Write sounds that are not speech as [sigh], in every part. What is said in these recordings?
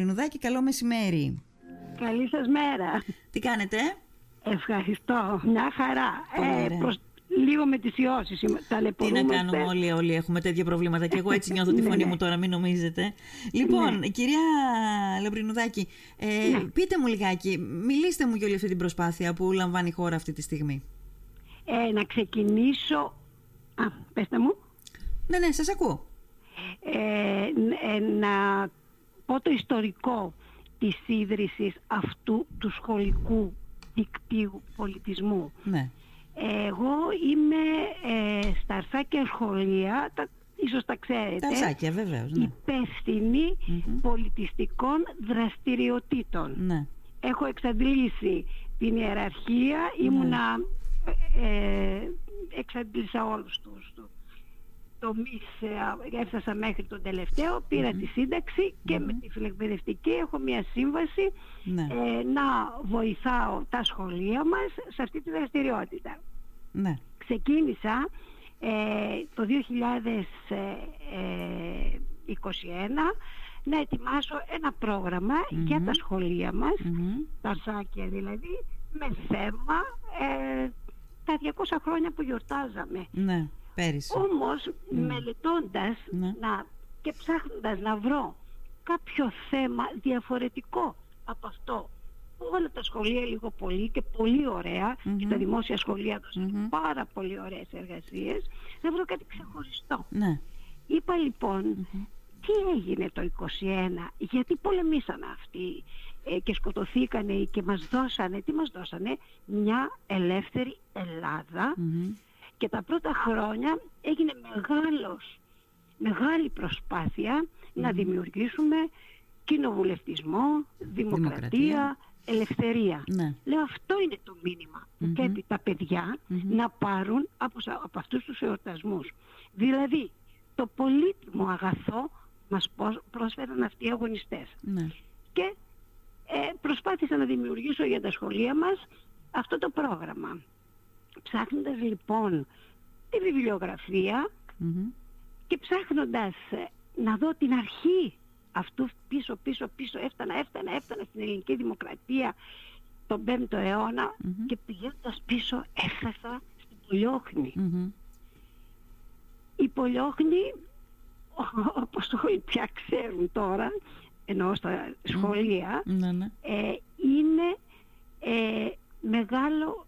Λαμπρινουδάκη, καλό μεσημέρι. Καλή σας μέρα. Τι κάνετε; Ευχαριστώ. Μια χαρά. Ε, προς, λίγο με τις ιώσεις Τι να κάνουμε όλοι, όλοι έχουμε τέτοια προβλήματα και εγώ έτσι νιώθω τη ναι, φωνή μου ναι. τώρα, μην νομίζετε. Λοιπόν, ναι. κυρία Λαμπρινουδάκη, ε, πείτε μου λιγάκι, μιλήστε μου για όλη αυτή την προσπάθεια που λαμβάνει η χώρα αυτή τη στιγμή. Ε, να ξεκινήσω... Α, πέστε μου. Ναι, ναι, σας ακούω. Ε, ε, να πω το ιστορικό της ίδρυσης αυτού του σχολικού δικτύου πολιτισμού. Ναι. Εγώ είμαι ε, στα αρσάκια σχολεία, τα, ίσως τα ξέρετε. Τα αρσάκια βεβαίως, ναι. υπευθυνη πολιτιστικών δραστηριοτήτων. Ναι. Έχω εξαντλήσει την ιεραρχία, ναι. ήμουνα, ε, εξαντλήσα όλους τους, τομείς ε, έφτασα μέχρι τον τελευταίο, τη σύνταξη και με τη φιλεκπαιδευτική έχω μια σύμβαση ναι. ε, να βοηθάω τα σχολεία μας σε αυτή τη δραστηριότητα. Ναι. Ξεκίνησα ε, το 2021 να ετοιμάσω ένα για τα σχολεία μας, τα αρσάκια δηλαδή, με θέμα τα 200 χρόνια που γιορτάζαμε. Ναι. Πέρυσι. Όμως mm. μελετώντας ναι. να, και ψάχνοντας να βρω κάποιο θέμα διαφορετικό από αυτό όλα τα σχολεία λίγο πολύ και πολύ και τα δημόσια σχολεία πάρα πολύ ωραίες εργασίες να βρω κάτι ξεχωριστό. Ναι. Είπα λοιπόν τι έγινε το 21 γιατί πολεμήσαν αυτοί ε, και σκοτωθήκανε και μας δώσανε, τι μας δώσανε; Μια ελεύθερη και τα πρώτα χρόνια έγινε μεγάλος, μεγάλη να δημιουργήσουμε κοινοβουλευτισμό, δημοκρατία, ελευθερία. Ναι. Λέω αυτό είναι το μήνυμα που πρέπει τα παιδιά να πάρουν από, από αυτούς τους εορτασμούς. Δηλαδή το πολύτιμο αγαθό μας πρόσφεραν αυτοί οι αγωνιστές. Ναι. Και ε, προσπάθησα να δημιουργήσω για τα σχολεία μας αυτό το πρόγραμμα. Ψάχνοντας λοιπόν τη βιβλιογραφια και ψάχνοντας ε, να δω την αρχή αυτού πίσω πίσω πίσω έφτανα έφτανα έφτανα στην ελληνική δημοκρατία τον 5ο αιωνα και πηγαίνοντας πίσω έφτασα στην πολιοχνη Η Πολιόχνη όπως όλοι πια ξέρουν τώρα ενώ στα σχολεία ναι, ναι. ε, είναι ε, μεγάλο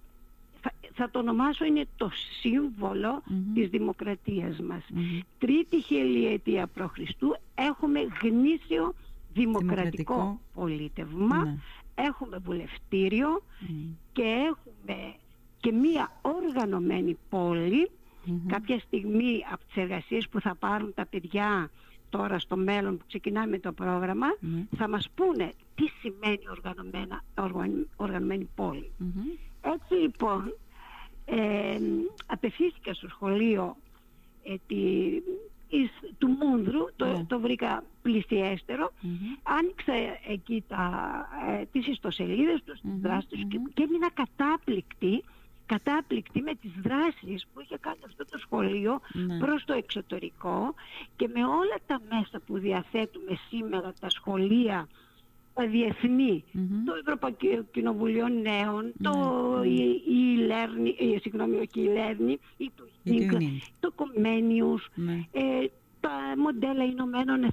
θα το ονομάσω είναι το σύμβολο της δημοκρατίας μας. Τρίτη χιλιετία π.Χ. έχουμε γνήσιο δημοκρατικό, πολίτευμα, ναι. έχουμε βουλευτήριο και έχουμε και μία οργανωμένη Κάποια στιγμή από τις εργασίες που θα πάρουν τα παιδιά τώρα στο μέλλον που ξεκινάμε το πρόγραμμα θα μας πούνε τι σημαίνει οργανωμένα, οργανωμένη πόλη. Έτσι λοιπόν ε, απευθύνθηκα στο σχολείο ε, του Μούνδρου, το, ναι. το βρήκα πλησιέστερο, άνοιξα εκεί τα, ε, τις ιστοσελίδες τους, τις δράσεις τους και, και έμεινα κατάπληκτη κατάπληκτη με τις δράσεις που είχε κάνει αυτό το σχολείο ναι. προς το εξωτερικό και με όλα τα μέσα που διαθέτουμε σήμερα τα σχολεία τα διεθνη το Ευρωπαϊκό Κοινοβουλίο Νέων, το e-learning, ε, συγγνώμη, όχι e-learning, ή το το Comenius, ναι. ε, τα μοντέλα Ηνωμένων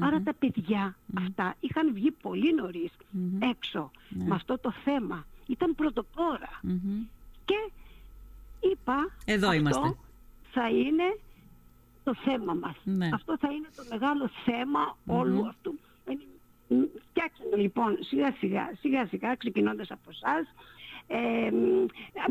Άρα τα παιδιά αυτά είχαν βγει πολύ νωρίς έξω ναι. με αυτό το θέμα. Ήταν πρωτοπόρα. Και είπα, Εδώ αυτό είμαστε. θα είναι το θέμα μας. Ναι. Αυτό θα είναι το μεγάλο θέμα όλου αυτού Φτιάξαμε λοιπόν σιγά σιγά, σιγά σιγά ξεκινώντας από εσάς. Ε,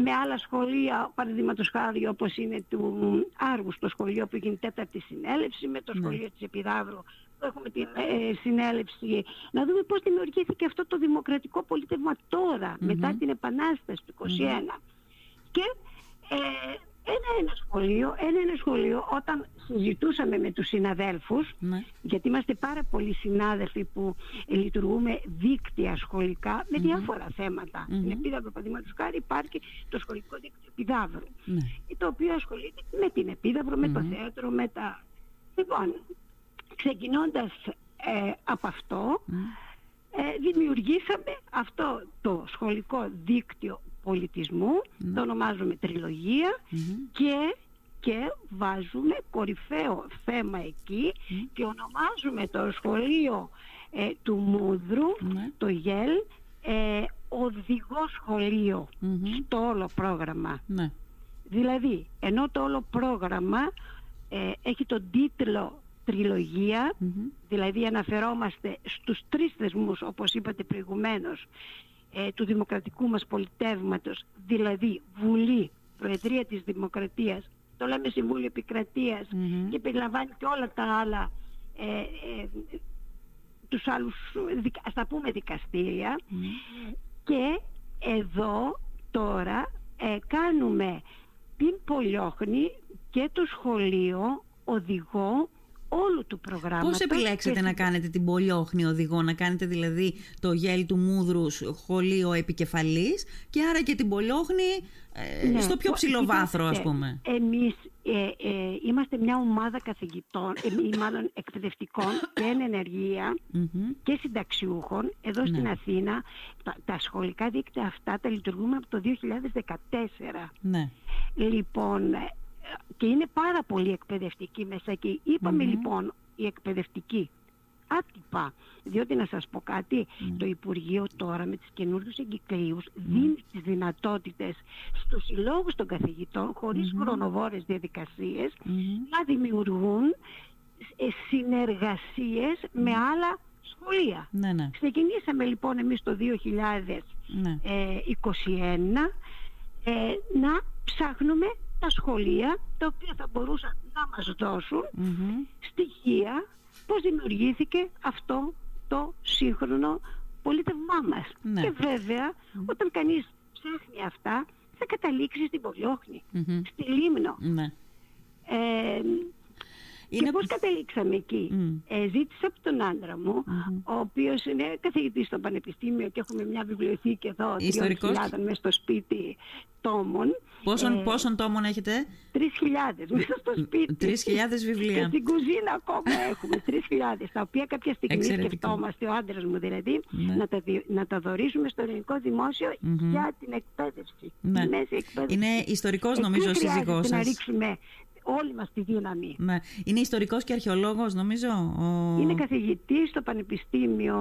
με άλλα σχολεία, παραδείγματος χάρη όπως είναι του Άργου στο σχολείο που γίνει τέταρτη συνέλευση, με το ναι. σχολείο της Επιδαύρου που έχουμε την ε, συνέλευση, να δούμε πώς δημιουργήθηκε αυτό το δημοκρατικό πολίτευμα μετά την Επανάσταση του 1921. Και ε, ένα-ένα σχολείο, ένα-ένα σχολείο όταν συζητούσαμε με τους συναδέλφους ναι. γιατί είμαστε πάρα πολλοί συνάδελφοι που λειτουργούμε δίκτυα σχολικά με διάφορα θέματα. Στην Επίδαυρο παραδείγματος χάρη υπάρχει το σχολικό δίκτυο Επιδαύρου ναι. το οποίο ασχολείται με την Επίδαυρο, με το θέατρο, με τα... Λοιπόν, ξεκινώντας ε, από αυτό ε, δημιουργήσαμε αυτό το σχολικό δίκτυο πολιτισμού, το ονομάζουμε και, και βάζουμε κορυφαίο θέμα εκεί και ονομάζουμε το σχολείο ε, του Μούδρου, το ΓΕΛ, ε, οδηγό στο όλο πρόγραμμα. Ναι. Δηλαδή, ενώ το όλο πρόγραμμα ε, έχει τον τίτλο τριλογια δηλαδή αναφερόμαστε στους τρεις θεσμούς, όπως είπατε προηγουμένως, ε, του δημοκρατικού μας πολιτεύματος, δηλαδή Βουλή, Προεδρία της Δημοκρατίας, το λέμε Συμβούλιο και περιλαμβάνει και όλα τα άλλα ε, ε, τους άλλους, ας τα πούμε και εδώ τώρα ε, κάνουμε την Πολιόχνη και το σχολείο οδηγό όλου του προγράμματος. Πώς επιλέξετε να κάνετε την πολιόχνη οδηγό, να κάνετε δηλαδή το γέλ του Μούδρους σχολείο επικεφαλής και άρα και την πολιόχνη ε, ναι, στο πιο ψηλό βάθρο ας πούμε. Εμείς ε, ε, είμαστε μια ομάδα καθηγητών, ε, μάλλον εκπαιδευτικών και εν ενεργεια και συνταξιούχων εδώ ναι. στην Αθήνα. Τα, τα, σχολικά δίκτυα αυτά τα λειτουργούμε από το 2014. Ναι. Λοιπόν, και είναι πάρα πολύ εκπαιδευτική μέσα εκεί. λοιπόν οι εκπαιδευτικοί άτυπα. Διότι να σας πω κάτι, το Υπουργείο τώρα με τις καινούριους εγκυκλίους δίνει τις δυνατότητες στους συλλόγους των καθηγητών χωρίς mm-hmm. χρονοβόρες διαδικασίες να δημιουργούν ε, συνεργασίες με άλλα σχολεία. Ναι, ναι. Ξεκινήσαμε λοιπόν εμείς το 2021 ε, να ψάχνουμε τα σχολεία τα οποία θα μπορούσαν να μας δώσουν στοιχεία πώς δημιουργήθηκε αυτό το σύγχρονο πολίτευμά μας. Ναι. Και βέβαια όταν κανείς ψάχνει αυτά θα καταλήξει στην πολιοχνη στη Λίμνο. Ναι. Ε, είναι... Και πώς καταλήξαμε εκεί; Ε, ζήτησα από τον άντρα μου, ο οποίος είναι καθηγητής στο Πανεπιστήμιο και έχουμε μια βιβλιοθήκη εδώ, 3.000 μέσα στο σπίτι τόμων. Πόσων, ε, πόσων τόμων έχετε; 3.000 μέσα στο σπίτι. 3.000 βιβλία. Και στην κουζίνα ακόμα έχουμε 3.000, τα οποία κάποια στιγμή Εξαιρετικό. σκεφτόμαστε, ο άντρας μου δηλαδή, ναι. να, τα, να τα δωρήσουμε στο ελληνικό δημόσιο για την εκπαίδευση. Ναι. Μέση εκπαίδευση. Είναι ιστορικός νομίζω ο σύζυγός σας. να ρίξουμε όλη μας τη δύναμη. Ναι. Είναι ιστορικός και αρχαιολόγος νομίζω. Ο... Είναι καθηγητής στο Πανεπιστήμιο,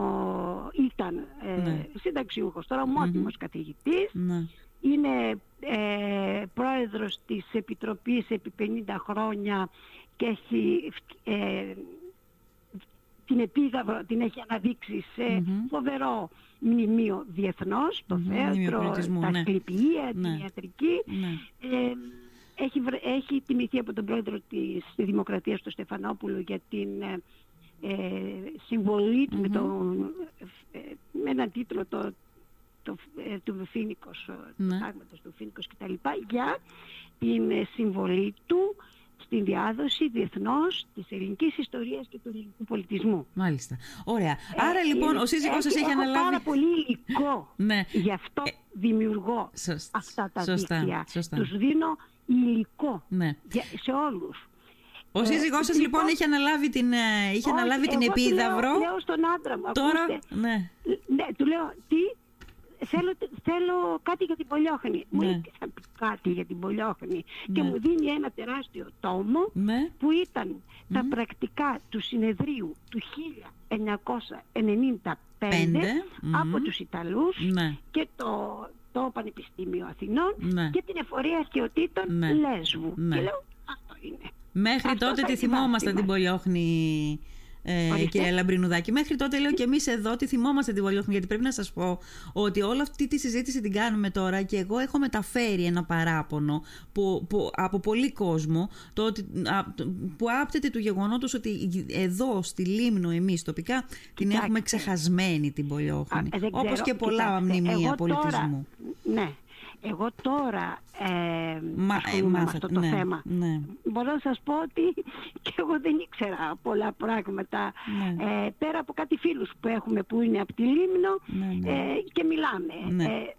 ήταν ε, ναι. συνταξιούχος, τώρα ομότιμος καθηγητής. Ναι. Είναι ε, πρόεδρος της Επιτροπής επί 50 χρόνια και έχει ε, την επίδαυρο την έχει αναδείξει σε φοβερό μνημείο διεθνώς, το mm θέατρο, τα ναι. σκληπιεία, την ναι. ιατρική. Ναι. Ε, έχει, έχει τιμηθεί από τον πρόεδρο της Δημοκρατίας του Στεφανόπουλου για την ε, ε συμβολή του με, τον, ε, με έναν τίτλο το, το, ε, του Φίνικος, ναι. του Φίνικος κτλ. για την συμβολή του στην διάδοση διεθνώς της ελληνικής ιστορίας και του ελληνικού πολιτισμού. Μάλιστα. Ωραία. Άρα λοιπόν ο σύζυγός σας έχει αναλάβει... πάρα πολύ υλικό. ναι. Γι' αυτό δημιουργώ αυτά τα σωστά, δίκτυα. Σωστά. Τους δίνω υλικό ναι. σε όλους. Ο ε, σύζυγός σας λοιπόν έχει αναλάβει την, ε, είχε αναλάβει την επίδαυρο. Λέω, λέω στον άντρα μου. Τώρα, ναι. ναι. Του λέω, τι, θέλω, θέλω κάτι για την Πολιόχνη. Μου λέει, θα πει κάτι για την Πολιόχνη. Και ναι. μου δίνει ένα τεράστιο τόμο ναι. που ήταν τα πρακτικά του συνεδρίου του 1995 από τους Ιταλούς ναι. και το, το Πανεπιστήμιο Αθηνών ναι. και την εφορία αρχαιοτήτων ναι. Λέσβου. Ναι. Και λέω αυτό είναι. Μέχρι αυτό τότε τη θυμόμαστε την Πολιόχνη ε, κυρία Λαμπρινουδάκη. Μέχρι τότε λέω και εμείς εδώ τη θυμόμαστε την Πολιόχνη, γιατί πρέπει να σας πω ότι όλη αυτή τη συζήτηση την κάνουμε τώρα και εγώ έχω μεταφέρει ένα παράπονο που, που, από πολύ κόσμο το ότι, που άπτεται του γεγονότος ότι εδώ στη Λίμνο εμείς τοπικά την έχουμε ξεχασμένη την Πολιόχνη. Όπως και πολλά μνημεία πολιτισμού. ναι, εγώ τώρα ε, Μα, με αυτό το ναι, θέμα. Ναι. Μπορώ να σας πω ότι [laughs] και εγώ δεν ήξερα πολλά πράγματα. Ναι. Ε, πέρα από κάτι φίλους που έχουμε που είναι από τη Λίμνο ναι, ναι. ε, και μιλάμε. Ναι. Ε,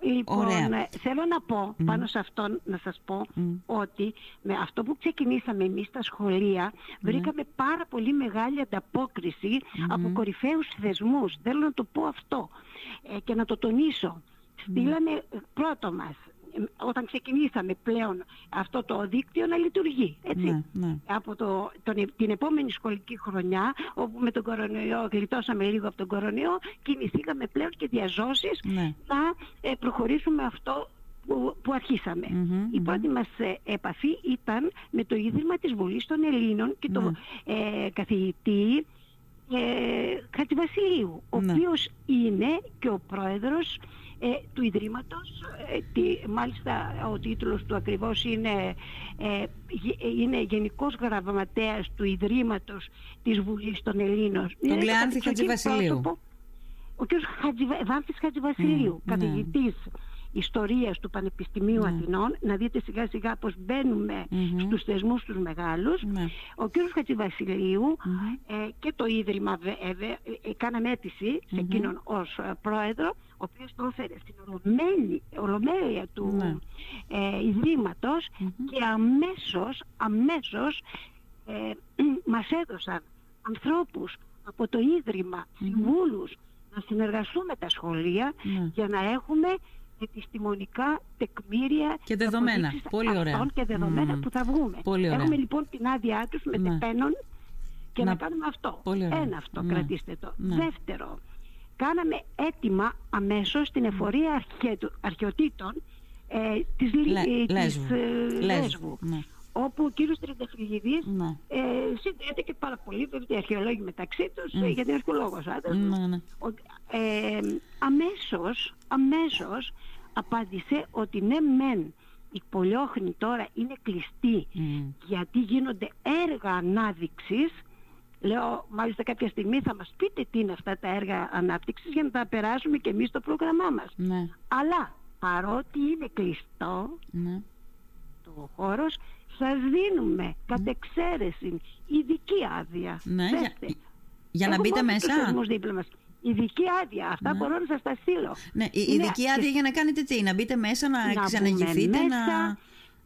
Λοιπόν, ε, θέλω να πω πάνω σε αυτό να σας πω ότι με αυτό που ξεκινήσαμε εμείς στα σχολεία βρήκαμε πάρα πολύ μεγάλη από κορυφαίους θεσμούς. Θέλω να το πω αυτό ε, και να το τονίσω. Στείλανε πρώτο μας όταν ξεκινήσαμε πλέον αυτό το δίκτυο να λειτουργεί. Έτσι. Ναι, ναι. Από το, τον, την επόμενη σχολική χρονιά, όπου με τον κορονοϊό γλιτώσαμε λίγο από τον κορονοϊό, κινηθήκαμε πλέον και διαζώσεις ναι. να ε, προχωρήσουμε αυτό που, που αρχισαμε Η πρώτη μας ε, επαφή ήταν με το Ίδρυμα της Βουλής των Ελλήνων και το ε, καθηγητή ε, Χατζηβασιλείου, ο οποίος είναι και ο πρόεδρος ε, του Ιδρύματος. Ε, τι, μάλιστα ο τίτλος του ακριβώς είναι, ε, είναι Γενικός Γραμματέας του Ιδρύματος της Βουλής των Ελλήνων. Τον Λεάνθη Χατζηβασιλείου. Ο κ. Βάνθης Χατζηβασιλείου, mm, καθηγητής ιστορίας του Πανεπιστημίου ναι. Αθηνών, να δείτε σιγά σιγά πως μπαίνουμε mm-hmm. στους θεσμούς τους μεγάλους. Ναι. Ο κύριος Χατζηβασιλείου ε, και το Ίδρυμα βέβαια, ε, ε, κάναμε αίτηση σε εκείνον ως ε, πρόεδρο, ο οποίος το έφερε στην ολομέλεια του ναι. ε, ιδρυματος και αμέσως, αμέσως ε, [clears throat] μας έδωσαν ανθρώπους από το Ίδρυμα, συμβούλους, να συνεργαστούμε τα σχολεία για να έχουμε επιστημονικά τεκμήρια και δεδομένα. Πολύ ωραία. και δεδομένα που θα βγούμε. Πολύ ωραία. Έχουμε λοιπόν την άδειά τους με ναι. και να, κάνουμε αυτό. Πολύ Ένα αυτό, ναι. κρατήστε το. Ναι. Δεύτερο, κάναμε έτοιμα αμέσως στην εφορία αρχαιοτήτων ε, της, Λε, ε, Λέσβου. Της, ε, Λέσβου. Ναι όπου ο κύριος Τριανταφυλλίδης ναι. ε, συνδέεται και πάρα πολύ βέβαια οι αρχαιολόγοι μεταξύ τους mm. γιατί είναι αρχαιολόγος άντρας ναι, ναι. ε, αμέσως, αμέσως απάντησε ότι ναι μεν η Πολιόχνη τώρα είναι κλειστή γιατί γίνονται έργα ανάδειξης Λέω, μάλιστα κάποια στιγμή θα μας πείτε τι είναι αυτά τα έργα ανάπτυξης για να τα περάσουμε και εμείς στο πρόγραμμά μας. Ναι. Αλλά παρότι είναι κλειστό ναι. το χώρος, σας δίνουμε κατ' εξαίρεση ειδική άδεια. Ναι, για, για να μπείτε μέσα. Δίπλα μας. Ειδική άδεια. Αυτά ναι. μπορώ να σας τα στείλω. Ναι, η ειδική ναι, άδεια για να κάνετε τι, να μπείτε μέσα, να, να ξαναγηθείτε, να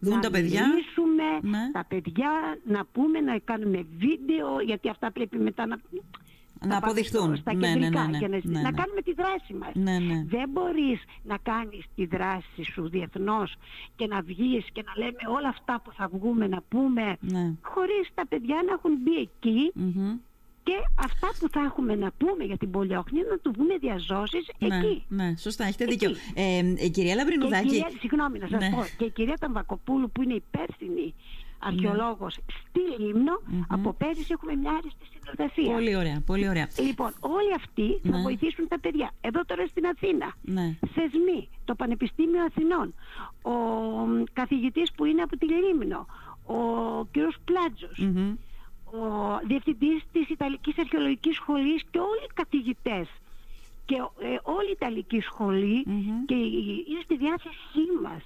δουν να τα παιδιά. Να ναι. τα παιδιά, να πούμε, να κάνουμε βίντεο, γιατί αυτά πρέπει μετά να να αποδειχθούν. Στα ναι, ναι, ναι, ναι, για να, ναι, να κάνουμε τη δράση μας. Δεν μπορείς να κάνεις τη δράση σου διεθνώς και να βγεις και να λέμε όλα αυτά που θα βγούμε να πούμε χωρίς τα παιδιά να έχουν μπει εκεί και αυτά που θα έχουμε να πούμε για την Πολιόχνη να του βγουν διαζώσεις εκεί. Ναι, σωστά, έχετε δίκιο. Ε, ε, κυρία Λαμπρινουδάκη... Και κυρία, συγγνώμη να σας πω, και η κυρία Ταμβακοπούλου που είναι υπεύθυνη αρχαιολόγος ναι. στη λιμνο από πέρυσι έχουμε μια άριστη συνεργασία. Πολύ ωραία, πολύ ωραία. Λοιπόν, όλοι αυτοί θα ναι. βοηθήσουν τα παιδιά. Εδώ τώρα στην Αθήνα, ναι. θεσμοί, το Πανεπιστήμιο Αθηνών, ο καθηγητής που είναι από τη Λίμνο, ο κύριος ο διευθυντής της Ιταλικής Αρχαιολογικής Σχολής και όλοι οι καθηγητές και ε, όλη η Ιταλική και είναι στη διάθεσή μας.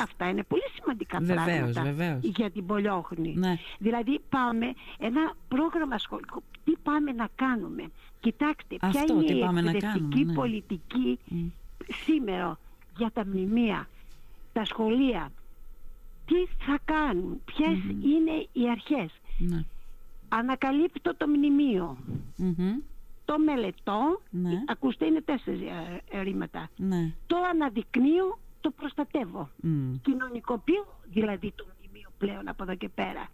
Αυτά είναι πολύ σημαντικά βεβαίως, πράγματα βεβαίως. για την Πολιόχνη. Ναι. Δηλαδή πάμε ένα πρόγραμμα σχολικό. Τι πάμε να κάνουμε; Κοιτάξτε, ποια Αυτό, είναι η εκπαιδευτική ναι. πολιτική σήμερα για τα μνημεία, τα σχολεία. Τι θα κάνουν, ποιες είναι οι αρχές; Ναι. Ανακαλύπτω το μνημείο το μελετώ, ναι. ακούστε είναι τέσσερις ε, ρήματα. Ναι. Το αναδεικνύω, το προστατεύω. Mm. Κοινωνικοποιώ δηλαδή το μνημείο πλέον από εδώ και πέρα.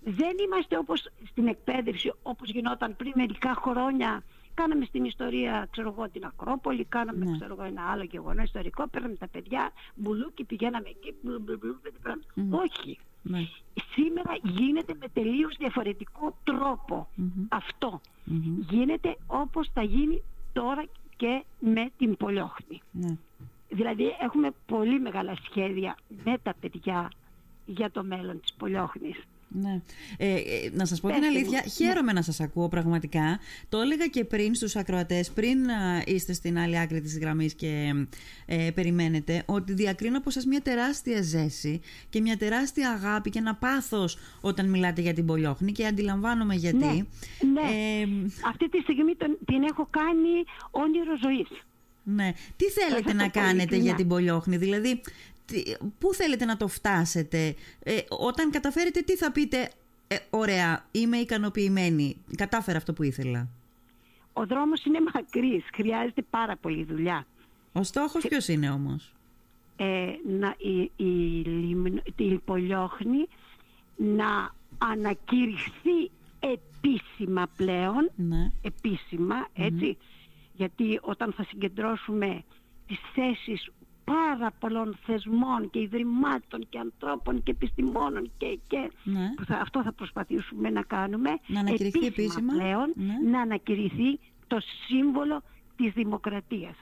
Δεν είμαστε όπως στην εκπαίδευση, όπως γινόταν πριν μερικά χρόνια. Κάναμε στην ιστορία, ξέρω εγώ, την Ακρόπολη, κάναμε, ναι. ξέρω εγώ, ένα άλλο γεγονό ιστορικό, παίρναμε τα παιδιά, μπουλούκι, πηγαίναμε εκεί, μπλου, μπλου, μπλου, mm. Όχι. Ναι. Σήμερα γίνεται με τελείως διαφορετικό αυτό. Γίνεται όπως θα γίνει τώρα και με την Πολιόχνη. Ναι. Δηλαδή έχουμε πολύ μεγάλα σχέδια με τα παιδιά για το μέλλον της Πολιόχνης. Ναι. Ε, ε, να σας πω την αλήθεια, χαίρομαι να σας ακούω πραγματικά. Το έλεγα και πριν στους ακροατές, πριν είστε στην άλλη άκρη της γραμμής και ε, περιμένετε, ότι διακρίνω από σας μια τεράστια ζέση και μια τεράστια αγάπη και ένα πάθος όταν μιλάτε για την Πολιόχνη και αντιλαμβάνομαι γιατί. Ναι, ναι. Αυτή τη στιγμή τον, την έχω κάνει όνειρο ζωής. Ναι. Τι θέλετε να κάνετε για την Πολιόχνη, δηλαδή πού θέλετε να το φτάσετε; Ε, όταν καταφέρετε τι θα πείτε, ε, ωραία, είμαι ικανοποιημένη, κατάφερα αυτό που ήθελα. Ο δρόμος είναι μακρύς, χρειάζεται πάρα πολύ δουλειά. Ο στόχος Και... ποιος είναι όμως; Ε, να, η, η, η, Πολιόχνη να ανακηρυχθεί επίσημα πλέον, ναι. επίσημα, γιατί όταν θα συγκεντρώσουμε τις θέσεις πάρα πολλών θεσμών και ιδρυμάτων και ανθρώπων και επιστημόνων και, και ναι. αυτό θα προσπαθήσουμε να κάνουμε. Να ανακηρυχθεί επίσημα, πλέον ναι. να ανακηρυχθεί το σύμβολο της δημοκρατίας.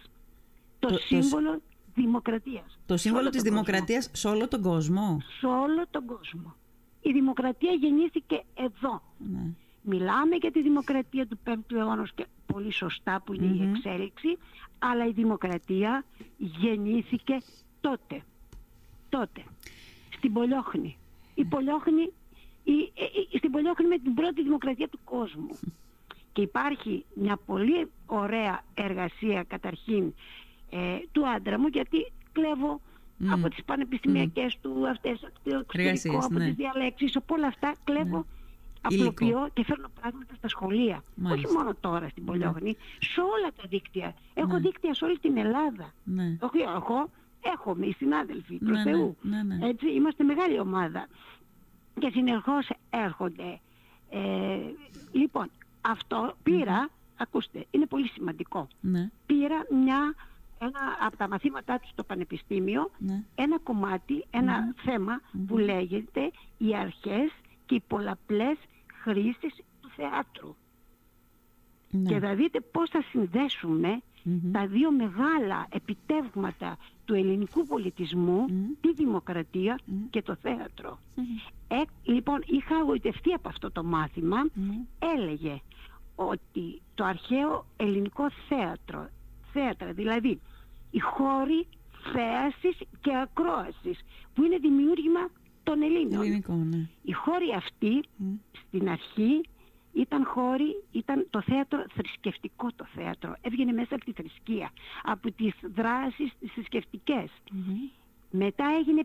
Το, το σύμβολο το... δημοκρατίας. Το σύμβολο της δημοκρατίας σε όλο τον κόσμο. Σε όλο τον κόσμο. Η δημοκρατία γεννήθηκε εδώ. Ναι. Μιλάμε για τη δημοκρατία του 5ου αιώνα και πολύ σωστά που ειναι η εξέλιξη, αλλά η δημοκρατία γεννήθηκε τότε. Τότε. Στην Πολιόχνη. Η Πολιόχνη, η, η, στην Πολιόχνη με την πρώτη δημοκρατία του κόσμου. [laughs] Και υπάρχει μια πολύ ωραία εργασία καταρχήν ε, του άντρα μου γιατί κλέβω από τις πανεπιστημιακές του αυτές, από το εξωτερικό, από ναι. τις διαλέξεις, από όλα αυτά κλέβω ναι απλοποιώ και φέρνω πράγματα στα σχολεία. Όχι μόνο τώρα στην Πολιόγνη, σε όλα τα δίκτυα. Έχω ναι. δίκτυα σε όλη την Ελλάδα. Ναι. Όχι εγώ, έχουμε οι συνάδελφοι, προς ναι, Θεού. Έτσι, είμαστε μεγάλη ομάδα. Και συνεχώς έρχονται. Ε, λοιπόν, αυτό πήρα, ακούστε, είναι πολύ σημαντικό. Πήρα μια ένα από τα μαθήματά τους στο πανεπιστήμιο ένα κομμάτι, ένα θέμα που λέγεται οι αρχές και οι πολλαπλές χρήσης του θεάτρου. Ναι. Και θα δείτε πώς θα συνδεσουμε τα δύο μεγάλα επιτεύγματα του ελληνικού πολιτισμού, τη δημοκρατία και το θέατρο. Ε, λοιπόν, είχα αγωγητευτεί από αυτό το μάθημα, έλεγε ότι το αρχαίο ελληνικό θέατρο, θέατρα, δηλαδή οι χώροι θέασης και ακρόασης, που είναι δημιούργημα των Ελλήνων. ναι. Οι χώροι αυτοί στην αρχή ήταν χώροι, ήταν το θέατρο θρησκευτικό το θέατρο. Έβγαινε μέσα από τη θρησκεία, από τις δράσεις τις θρησκευτικες Μετά έγινε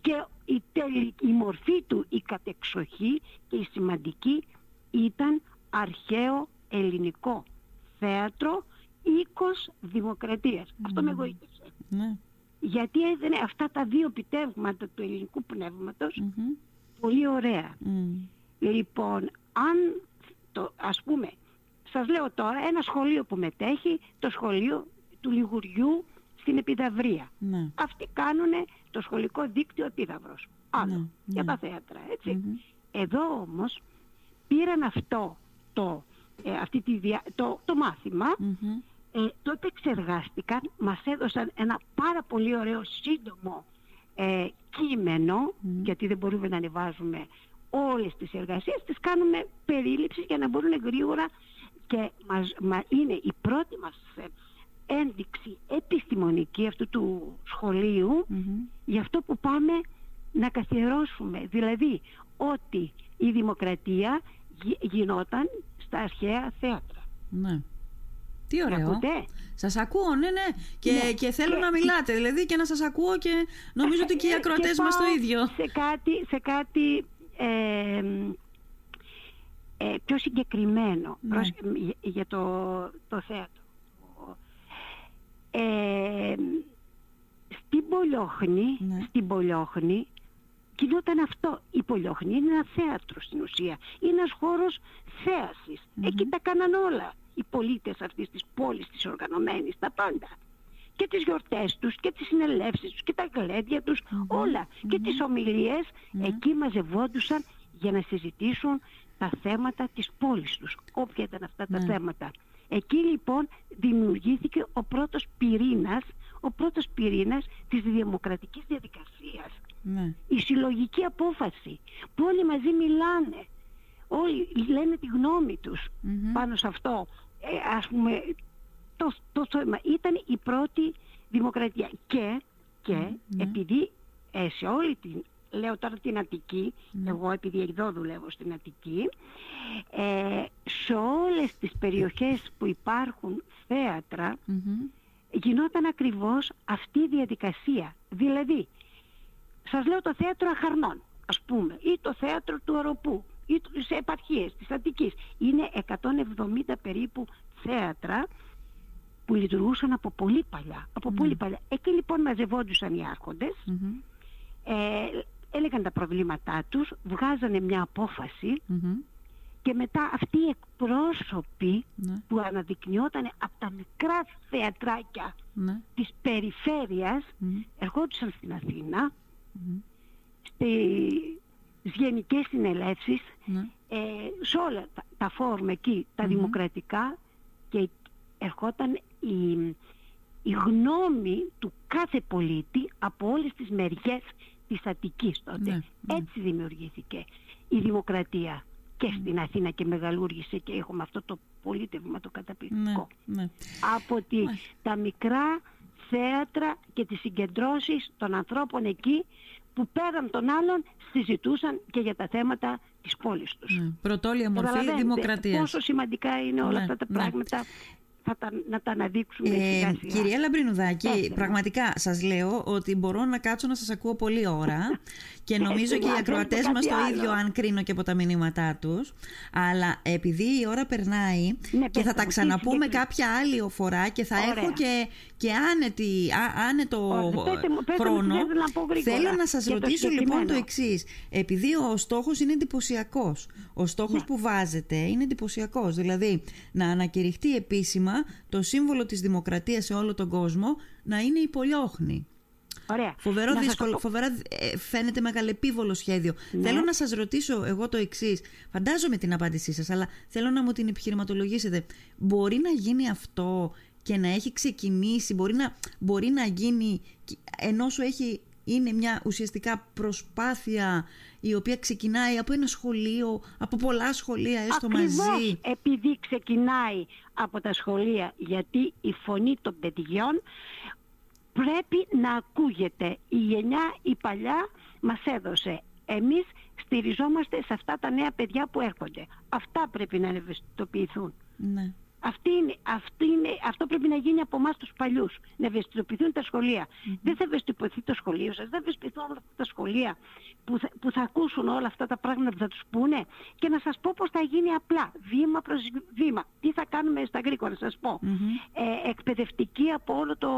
και η, η μορφή του, η κατεξοχή και η σημαντική ήταν αρχαίο ελληνικό θέατρο οίκος Αυτό με εγωίτευσε. Ναι γιατί έδινε αυτά τα δύο επιτεύγματα του ελληνικού πολύ ωραία. Λοιπόν, αν το, ας πούμε, σας λέω τώρα ένα σχολείο που μετέχει, το σχολείο του Λιγουριού στην Επιδαυρία. Ναι. Αυτοί κάνουν το σχολικό δίκτυο Επίδαυρος. Άλλο, ναι, για τα θέατρα, Εδώ όμως πήραν αυτό το, ε, αυτή τη το, το μαθημα ε, τότε εξεργάστηκαν, μας έδωσαν ένα πάρα πολύ ωραίο σύντομο ε, κείμενο, γιατί δεν μπορούμε να ανεβάζουμε όλες τις εργασίες, τις κάνουμε περίληψη για να μπορούν γρήγορα και μας, μα, είναι η πρώτη μας ε, ένδειξη επιστημονική αυτού του σχολείου για αυτό που πάμε να καθιερώσουμε. Δηλαδή ότι η δημοκρατία γινόταν στα αρχαία θέατρα. Ναι. Τι ωραίο. Σας ακούω, ναι, ναι. Και, ναι. και θέλω να μιλάτε. Δηλαδή και να σας ακούω και νομίζω ότι και οι ακροατές μας το ίδιο. Σε κάτι, σε κάτι ε, ε, πιο συγκεκριμένο ναι. για το, το θέατρο. Ε, στην Πολιόχνη, ναι. στην Πολιόχνη γινόταν αυτό. Η Πολιόχνη είναι ένα θέατρο στην ουσία. Είναι ένας χώρος Εκεί τα κάναν όλα οι πολίτες αυτής της πόλης της οργανωμένης, τα πάντα. Και τις γιορτές τους και τις συνελεύσεις τους και τα γλέντια τους, όλα. Και τις ομιλίες ναι. εκεί μαζευόντουσαν για να συζητήσουν τα θέματα της πόλης τους. Όποια ήταν αυτά τα ναι. θέματα. Εκεί λοιπόν δημιουργήθηκε ο πρώτος πυρήνας, ο πρώτος πυρήνας της δημοκρατικής διαδικασίας. Ναι. Η συλλογική απόφαση που όλοι μαζί μιλάνε. Όλοι λένε τη γνώμη τους πάνω σε αυτό. Ε, ας πούμε το, το, ήταν η πρώτη δημοκρατία. Και, και ναι. επειδή ε, σε όλη την λέω τώρα την Αττική, εγώ επειδή εδώ δουλεύω στην Αττική, ε, σε όλες τις περιοχές που υπάρχουν θέατρα γινόταν ακριβώς αυτή η διαδικασία. Δηλαδή, σας λέω το θέατρο Αχαρνών, ας πούμε, ή το θέατρο του Οροπού, ή σε επαρχίες της Αττικής. Είναι 170 περίπου θέατρα που λειτουργούσαν από πολύ παλιά. Από πολύ παλιά. Εκεί λοιπόν μαζευόντουσαν οι άρχοντες, ε, έλεγαν τα προβλήματά τους, βγάζανε μια απόφαση και μετά αυτοί οι εκπρόσωποι ναι. που αναδεικνυόταν από τα μικρά θεατράκια ναι. της περιφέρειας ερχόντουσαν στην Αθήνα στις γενικές συνελεύσεις ναι. ε, σε όλα τα, τα φόρουμ εκεί, τα δημοκρατικά και ερχόταν η, η γνώμη του κάθε πολίτη από όλες τις μεριές της Αττικής τότε. Έτσι δημιουργήθηκε η δημοκρατία και στην Αθήνα και μεγαλούργησε και έχουμε αυτό το πολίτευμα το καταπληκτικό. Ναι, ναι. Από τη, τα μικρά θέατρα και τις συγκεντρώσεις των ανθρώπων εκεί που πέραν των άλλων συζητούσαν και για τα θέματα της πόλης τους. Ναι. Πρωτόλια μορφή δημοκρατίας. Πόσο σημαντικά είναι όλα αυτά τα πράγματα θα τα, να τα αναδείξουμε ε, σιγά σιγά. Κυρία Λαμπρινουδάκη, πραγματικά σας λέω ότι μπορώ να κάτσω να σας ακούω πολλή ώρα [laughs] και νομίζω και οι ακροατές μας το ίδιο αν κρίνω και από τα μηνύματά τους αλλά επειδή η ώρα περνάει ναι, και θα τα ξαναπούμε κάποια άλλη φορά και θα έχω και, και άνετη, άνετο χρόνο θέλω να σας ρωτήσω λοιπόν το εξής. επειδή ο στόχος είναι εντυπωσιακός. ο στόχος ναι. που βάζετε είναι εντυπωσιακός. δηλαδή να ανακηρυχτεί επίσημα το σύμβολο της δημοκρατίας σε όλο τον κόσμο να είναι η πολιόχνη. Ωραία. Φοβερό δύσκολο, φοβερά ε, φαίνεται μεγαλεπίβολο σχέδιο. Ναι. Θέλω να σας ρωτήσω εγώ το εξής. Φαντάζομαι την απάντησή σας, αλλά θέλω να μου την επιχειρηματολογήσετε. Μπορεί να γίνει αυτό και να έχει ξεκινήσει, μπορεί να, μπορεί να γίνει ενώ σου έχει είναι μια ουσιαστικά προσπάθεια η οποία ξεκινάει από ένα σχολείο, από πολλά σχολεία έστω Ακριβώς μαζί. επειδή ξεκινάει από τα σχολεία, γιατί η φωνή των παιδιών πρέπει να ακούγεται. Η γενιά, η παλιά μας έδωσε. Εμείς στηριζόμαστε σε αυτά τα νέα παιδιά που έρχονται. Αυτά πρέπει να ευαισθητοποιηθούν. Ναι. Αυτή είναι, αυτή είναι, αυτό πρέπει να γίνει από εμάς τους παλιούς. Να ευαισθητοποιηθούν τα σχολεία. Δεν θα ευαισθητοποιηθεί το σχολείο σας, δεν θα ευαισθητοποιηθούν όλα αυτά τα σχολεία που θα, που θα ακούσουν όλα αυτά τα πράγματα που θα τους πούνε. Και να σας πω πώς θα γίνει απλά, βήμα προς βήμα. Τι θα κάνουμε στα γρήγορα, να σας πω. Ε, εκπαιδευτική από όλο το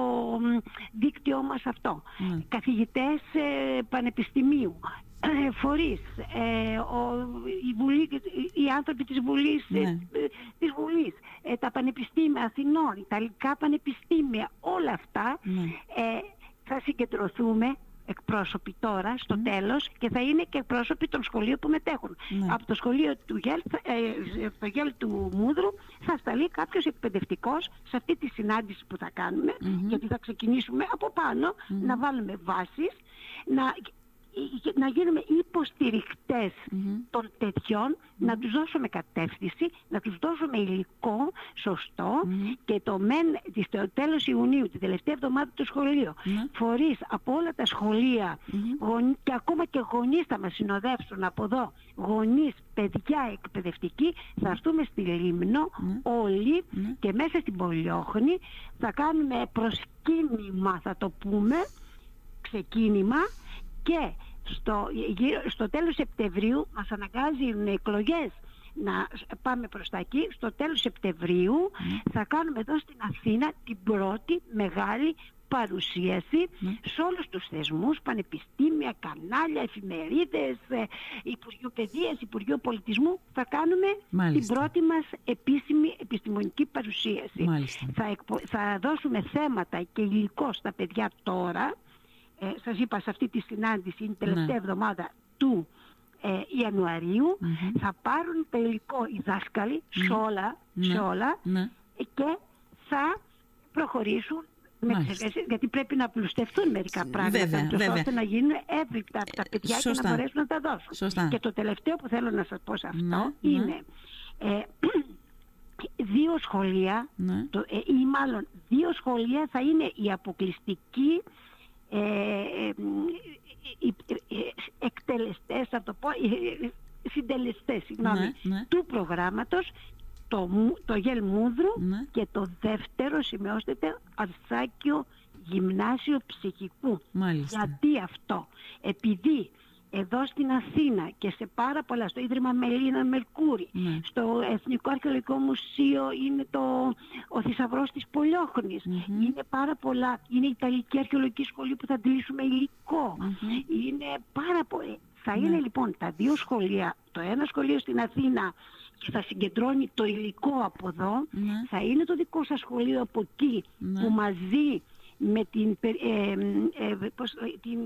δίκτυό μας αυτό. Mm-hmm. Καθηγητές ε, πανεπιστημίου. Ε, φορείς, ε, ο, η Βουλή, οι άνθρωποι της Βουλής, ναι. ε, της Βουλής ε, τα πανεπιστήμια Αθηνών, τα ελληνικά πανεπιστήμια, όλα αυτά ναι. ε, θα συγκεντρωθούμε εκπρόσωποι τώρα στο mm. τέλος και θα είναι και εκπρόσωποι των σχολείων που μετέχουν. Ναι. Από το σχολείο του ΓΕΛ, ε, το ΓΕΛ του Μούδρου θα σταλεί κάποιος εκπαιδευτικός σε αυτή τη συνάντηση που θα κάνουμε mm-hmm. γιατί θα ξεκινήσουμε από πάνω mm-hmm. να βάλουμε βάσεις να, να γίνουμε των τέτοιων, να τους δώσουμε κατεύθυνση, να τους δώσουμε υλικό σωστό και το μεν στο τέλος Ιουνίου, την τελευταία εβδομάδα του σχολείου, φορείς από όλα τα σχολεία και ακόμα και γονείς θα μας συνοδεύσουν από εδώ, γονείς, παιδιά εκπαιδευτικοί, θα έρθουμε στη Λίμνο όλοι και μέσα στην Πολιόχνη θα κάνουμε προσκύνημα θα το πούμε, ξεκίνημα και στο, στο τέλος Σεπτεμβρίου μας αναγκάζουν εκλογές να πάμε προς τα εκεί. Στο τέλος Σεπτεμβρίου ναι. θα κάνουμε εδώ στην Αθήνα την πρώτη μεγάλη παρουσίαση ναι. σε όλους τους θεσμούς, πανεπιστήμια, κανάλια, εφημερίδες, ε, Υπουργείο Παιδείας, Υπουργείο Πολιτισμού. Θα κάνουμε την πρώτη μας επίσημη επιστημονική παρουσίαση. Θα, θα δώσουμε θέματα και υλικό στα παιδιά τώρα ε, σας είπα σε αυτή τη συνάντηση, είναι η τελευταία ναι. εβδομάδα του ε, ιανουαριου θα πάρουν το υλικό οι δάσκαλοι σε όλα, σε όλα ναι. και θα προχωρήσουν με γιατί πρέπει να πλουστευτούν μερικά πράγματα βέβαια, βέβαια. ώστε να γίνουν εύρικτα από τα παιδιά και να μπορέσουν να τα δώσουν. Σωστά. Και το τελευταίο που θέλω να σας πω σε αυτό ναι, είναι ε, [clears throat] δύο σχολεία το, ε, ή μάλλον δύο σχολεία θα είναι η αποκλειστική ε, ε, εκτελεστές, θα το πω, συντελεστές, συγγνώμη, Ναι, ναι. του προγράμματος το, Μου- το Γελμούδρου Ναι. και το δεύτερο, σημειώστε, Αρσάκιο Γυμνάσιο Ψυχικού. Μάλιστα. Γιατί αυτό; Επειδή εδώ στην Αθήνα και σε πάρα πολλά, στο Ίδρυμα Μελίνα Μερκούρη, Ναι. στο Εθνικό Αρχαιολογικό Μουσείο είναι το, ο θησαυρός της πολιοχνης είναι πάρα πολλά, είναι η Ιταλική Αρχαιολογική Σχολή που θα αντλήσουμε υλικό, είναι πάρα πολλά. Θα Ναι. είναι λοιπόν τα δύο σχολεία, το ένα σχολείο στην Αθήνα και θα συγκεντρώνει το υλικό από εδώ, Ναι. θα είναι το δικό σας σχολείο από εκεί Ναι. που μαζί με την, πε- ε, ε, πώς, ε, την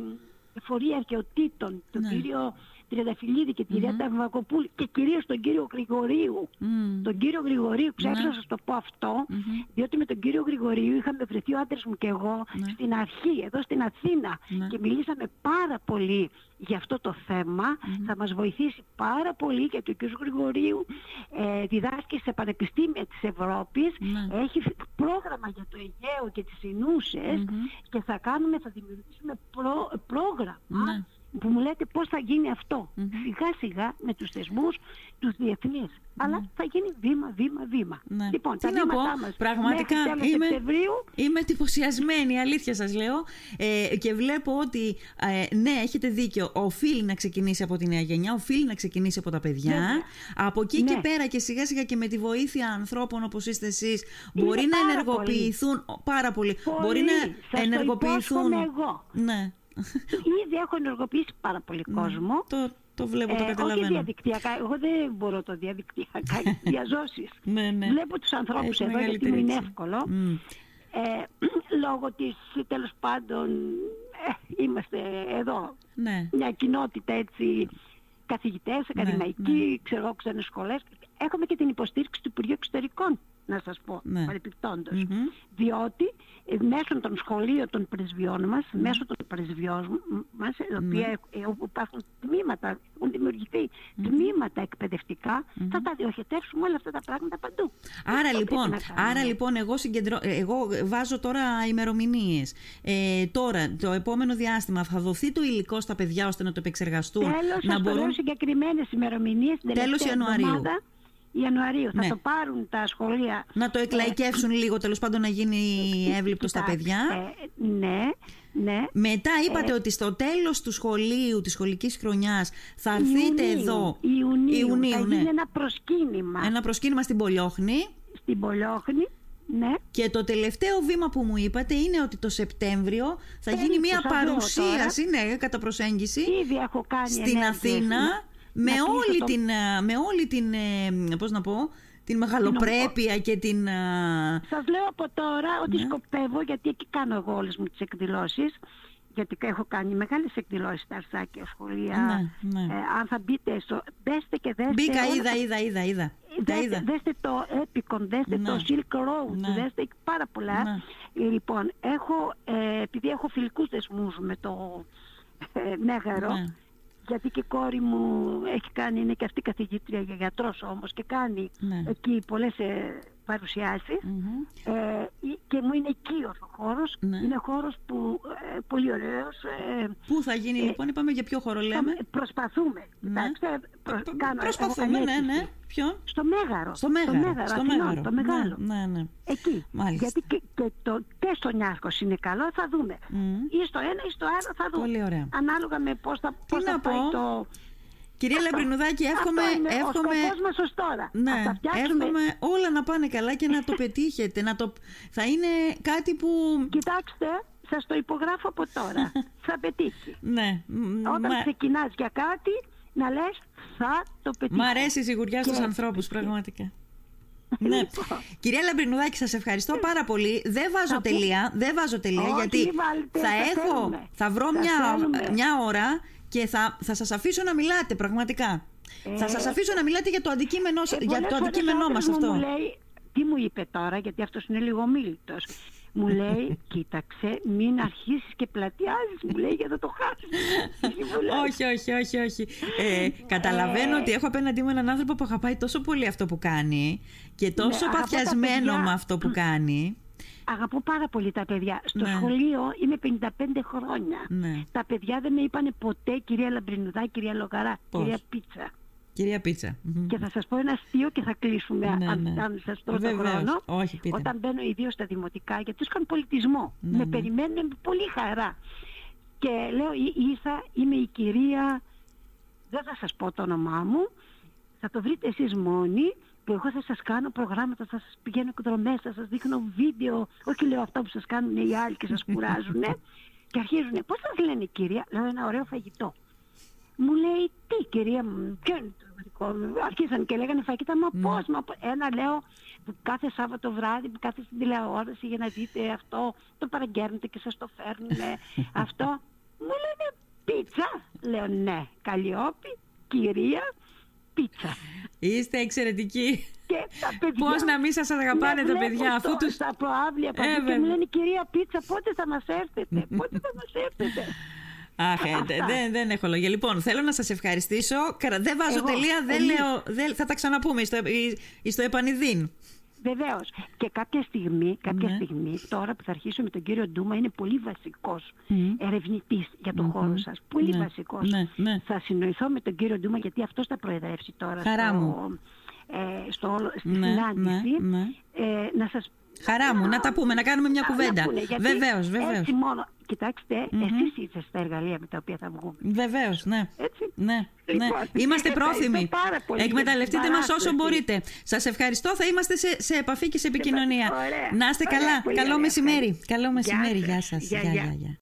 εφορία αρχαιοτήτων, τον Ναι. κύριο Τριανταφυλλίδη και τη Ριάντα Βακοπούλη και κυρίως τον κύριο Γρηγορίου. Μμ. Τον κύριο Γρηγορίου, ξέχασα Ναι. να σας το πω αυτό, διότι με τον κύριο Γρηγορίου είχαμε βρεθεί ο άντρας μου και εγώ Ναι. στην αρχή, εδώ στην Αθήνα Ναι. και μιλήσαμε πάρα πολύ για αυτό το θέμα. Θα μας βοηθήσει πάρα πολύ γιατί ο κύριος Γρηγορίου ε, διδάσκει σε πανεπιστήμια της Ευρώπης, Ναι. έχει φ- πρόγραμμα για το Αιγαίο και τις Ινούσες και θα κάνουμε, θα δημιουργήσουμε πρό- πρόγραμμα Ναι. Που μου λέτε πώς θα γίνει αυτό. Σιγά σιγά με τους θεσμούς τους διεθνείς. Αλλά θα γίνει βήμα, βήμα, βήμα. Ναι. Λοιπόν, Τι τα να πω, βήματά μας πραγματικά μέχρι τέλος είμαι, Σεπτεμβρίου είμαι εντυπωσιασμένη, αλήθεια σας λέω. Ε, και βλέπω ότι, ε, ναι, έχετε δίκιο, οφείλει να ξεκινήσει από τη νέα γενιά, οφείλει να ξεκινήσει από τα παιδιά. Βέβαια. Από εκεί και Ναι. πέρα και σιγά σιγά και με τη βοήθεια ανθρώπων όπως είστε εσείς, μπορεί Είναι να πάρα ενεργοποιηθούν, πάρα πολύ, Πολύ. μπορεί να Σας το ενεργοποιηθούν. υπόσχομαι εγώ. Ναι, [laughs] Ήδη έχω ενεργοποιήσει πάρα πολύ κόσμο. το, το βλέπω, το Ε, όχι καταλαβαίνω. διαδικτυακά, εγώ δεν μπορώ το διαδικτυακά, [laughs] διαζώσεις. Ναι, ναι. Βλέπω τους ανθρώπους Έχει εδώ γιατί μεγαλύτερη μου είναι έτσι. εύκολο. Μμ. Ε, [clears throat] λόγω της, τέλος πάντων, ε, είμαστε εδώ Ναι. μια κοινότητα έτσι καθηγητές, ακαδημαϊκοί, ξέρω εγώ, ξένες σχολές. Έχουμε και την υποστήριξη του Υπουργείου Εξωτερικών, να σας πω, Ναι. παρεπιπτόντως. Μμμ. Διότι ε, μέσω των σχολείων των πρεσβειών μας, μέσω των πρεσβειών μας, οι οποία, ε, όπου υπάρχουν τμήματα, έχουν δημιουργηθεί τμήματα εκπαιδευτικά, θα τα διοχετεύσουμε όλα αυτά τα πράγματα παντού. Άρα Αυτό λοιπόν, πρέπει να κάνουμε. άρα λοιπόν εγώ, συγκεντρώ, ε, εγώ βάζω τώρα ημερομηνίες. Ε, τώρα, το επόμενο διάστημα θα δοθεί το υλικό στα παιδιά ώστε να το επεξεργαστούν. Τέλος, να σας το λέω μπορούν... συγκεκριμένες ημερομηνίες, την Τέλος τελευταία Ιανουαρίου. εβδομάδα Ιανουαρίου. Ναι. Θα το πάρουν τα σχολεία Να το εκλαϊκεύσουν λίγο, τέλος πάντων να γίνει εύληπτος στα Κοιτάξτε, παιδιά. ναι, ναι. Μετά είπατε ότι στο τέλος του σχολείου, της σχολικής χρονιάς, θα έρθετε Ιουνίου, εδώ. Ιουνίου, θα ναι. γίνει ένα προσκύνημα Ένα προσκύνημα στην Πολιόχνη. στην Πολιόχνη. Ναι. Και το τελευταίο βήμα που μου είπατε είναι ότι το Σεπτέμβριο θα Περίπου, γίνει μια σας λέω παρουσίαση, ναι, κατά προσέγγιση, Ήδη έχω κάνει στην ενέργειες, Αθήνα ναι. Με Να κλείσω όλη, το- την, ε, με όλη την, ε, πώς να πω, την μεγαλοπρέπεια και την... ε, Σας λέω από τώρα ότι Ναι. σκοπεύω, γιατί εκεί κάνω εγώ όλες μου τις εκδηλώσεις, γιατί έχω κάνει μεγάλες εκδηλώσεις στα αρσάκια σχολεία. Ναι, ναι. Ε, αν θα μπείτε στο... Δέστε και δέστε... Μπήκα, όλα είδα, τα- είδα, είδα, είδα. Τα Δέστε, είδα. δέστε το Epicon, δέστε Ναι. το Silk Road, Ναι. δέστε πάρα πολλά. Ναι. Λοιπόν, έχω, ε, επειδή έχω φιλικούς δεσμούς με το ε, Μέγαρο, Ναι. Γιατί και η κόρη μου έχει κάνει, είναι και αυτή καθηγήτρια για γιατρός όμως και κάνει Ναι. εκεί πολλές ε, παρουσιάσεις Μμμ. ε, και μου είναι οικείος ο χώρος, Ναι. είναι χώρος που ε, πολύ ωραίος, ε, Πού θα γίνει λοιπόν, είπαμε για ποιο χώρο λέμε. θα- προσπαθούμε. Ναι. Κοιτάξτε, προ- Προ- κάνω- Προσπαθούμε, έχω ναι, κάνει ναι. αίτηση. Ποιον; Στο Μέγαρο. Στο Μέγαρο. Στο Αθηνών, Μέγαρο. Το μεγάλο. Ναι, ναι, ναι. Εκεί. Μάλιστα. Γιατί και, και, το, και στο Νιάρχος είναι καλό, θα δούμε. Μμ. Ή στο ένα ή στο άλλο θα δούμε. Πολύ ωραία. Ανάλογα με πώς θα, πώς να θα πάει πω; το... Κυρία Αυτό. Λαμπρινουδάκη, εύχομαι, Αυτό είναι εύχομαι, ο σκοπός μας ως τώρα. ναι, Ας τα φτιάξουμε. εύχομαι όλα να πάνε καλά και να το πετύχετε. να το, θα είναι κάτι που... Κοιτάξτε, σας το υπογράφω από τώρα. [laughs] θα πετύχει. Ναι, μ, Όταν μα- ξεκινάς για κάτι, να λες θα το πετύχει. Μ' αρέσει η σιγουριά στους Και- ανθρώπους, πραγματικά. Ναι. [laughs] Λοιπόν. Κυρία Λαμπρινουδάκη, σας ευχαριστώ πάρα πολύ. Δεν βάζω Θα πω- τελεία, δεν βάζω τελεία, Όχι, γιατί μη βάλετε, θα θα έχω, θέλουμε. θα βρω Θα μια, θέλουμε. μια ώρα και θα, θα σας αφήσω να μιλάτε, πραγματικά. Θα σας αφήσω να μιλάτε για το αντικείμενο, Ε, για πολλές το φορές αντικείμενό ο μας άντρας μου αυτό. Μου λέει, τι μου είπε τώρα, γιατί αυτός είναι λίγο μίλητος. Μου λέει, κοίταξε, μην αρχίσεις και πλατιάζεις, μου λέει, για να το χάσεις. Μου λέει, όχι, όχι, όχι, όχι. Ε, καταλαβαίνω ότι έχω απέναντί μου έναν άνθρωπο που αγαπάει τόσο πολύ αυτό που κάνει και τόσο Ναι, από τα παθιασμένο παιδιά- με αυτό που κάνει. αγαπώ πάρα πολύ τα παιδιά. Στο Ναι. σχολείο είμαι 55 χρόνια. Ναι. Τα παιδιά δεν με είπανε ποτέ κυρία Λαμπρινουδά, κυρία Λογαρά, Πώς; κυρία Πίτσα. Κυρία Πίτσα. Μμμ. Και θα σας πω ένα αστείο και θα κλείσουμε Ναι, αν, ναι. αν σας τρώω το Βεβαίως. χρόνο. Όχι, πείτε. Όταν μπαίνω ιδίως στα δημοτικά, γιατί τους κάνουν πολιτισμό. Ναι, με ναι. περιμένουν με πολύ χαρά. Και λέω «Ή- ήρθα, είμαι η κυρία, δεν θα σας πω το όνομά μου, θα το βρείτε εσείς μόνοι, που εγώ θα σας κάνω προγράμματα, θα σας πηγαίνω εκδρομές, θα σας δείχνω βίντεο, όχι λέω αυτό που σας κάνουν οι άλλοι και σας κουράζουν. [laughs] και αρχίζουν, πώς σας λένε κυρία, λέω ένα ωραίο φαγητό. Μου λέει, τι κυρία μου, ποιο είναι το δικό Αρχίσαν και λέγανε φαγητά, μα πώς, μα πώς. Ένα λέω, που κάθε Σάββατο βράδυ που κάθε στην τηλεόραση για να δείτε αυτό, το παραγγέρνετε και σας το φέρνουν [laughs] αυτό. Μου λένε πίτσα. Λέω ναι, Καλλιόπη, κυρία, πίτσα. Είστε εξαιρετικοί. Και τα παιδιά... Πώς να μην σας αγαπάνε με τα βλέπουν παιδιά, αφού στο- τους... Στα προάβλια Ε, παντού και βέβαια. μου λένε κυρία πίτσα πότε θα μας έρθετε, [laughs] πότε θα μας έρθετε. Αχ, ε, δε- Αυτά. δεν, δεν έχω λόγια. Λοιπόν, θέλω να σας ευχαριστήσω. Καρα- Δεν βάζω Εγώ, τελεία, δεν εμείς. λέω, δεν, θα τα ξαναπούμε στο, ει- στο επανειδήν. Βεβαίως. Και κάποια στιγμή, κάποια Ναι. στιγμή, τώρα που θα αρχίσω με τον κύριο Ντούμα, είναι πολύ βασικός Μμ. ερευνητής για τον χώρο σας. Πολύ Ναι, βασικός. ναι, ναι. Θα συνοηθώ με τον κύριο Ντούμα γιατί αυτός θα προεδρεύσει τώρα Χαρά στο, μου. ε, στο, όλο- στη Ναι, συνάντηση. ναι, ναι. Ε, να σας Χαρά μου, να τα πούμε, να κάνουμε μια να- κουβέντα. να πούνε, γιατί Βεβαίως, βεβαίως. Έτσι μόνο. Κοιτάξτε, εσείς είστε στα εργαλεία με τα οποία θα βγούμε. Βεβαίως, ναι. Έτσι. Ναι, ναι. Λοιπόν, Είμαστε ευχαριστώ πρόθυμοι. πάρα πολύ για Εκμεταλλευτείτε την μας όσο παράσταση. μπορείτε. Σας ευχαριστώ. Θα είμαστε σε, σε επαφή και σε επικοινωνία. Ωραία. Να είστε Ωραία, καλά. πολύ Καλό ωραία. μεσημέρι. Καλό Γεια μεσημέρι. σας. Γεια σας. Γεια, Γεια, γεια. γεια, γεια.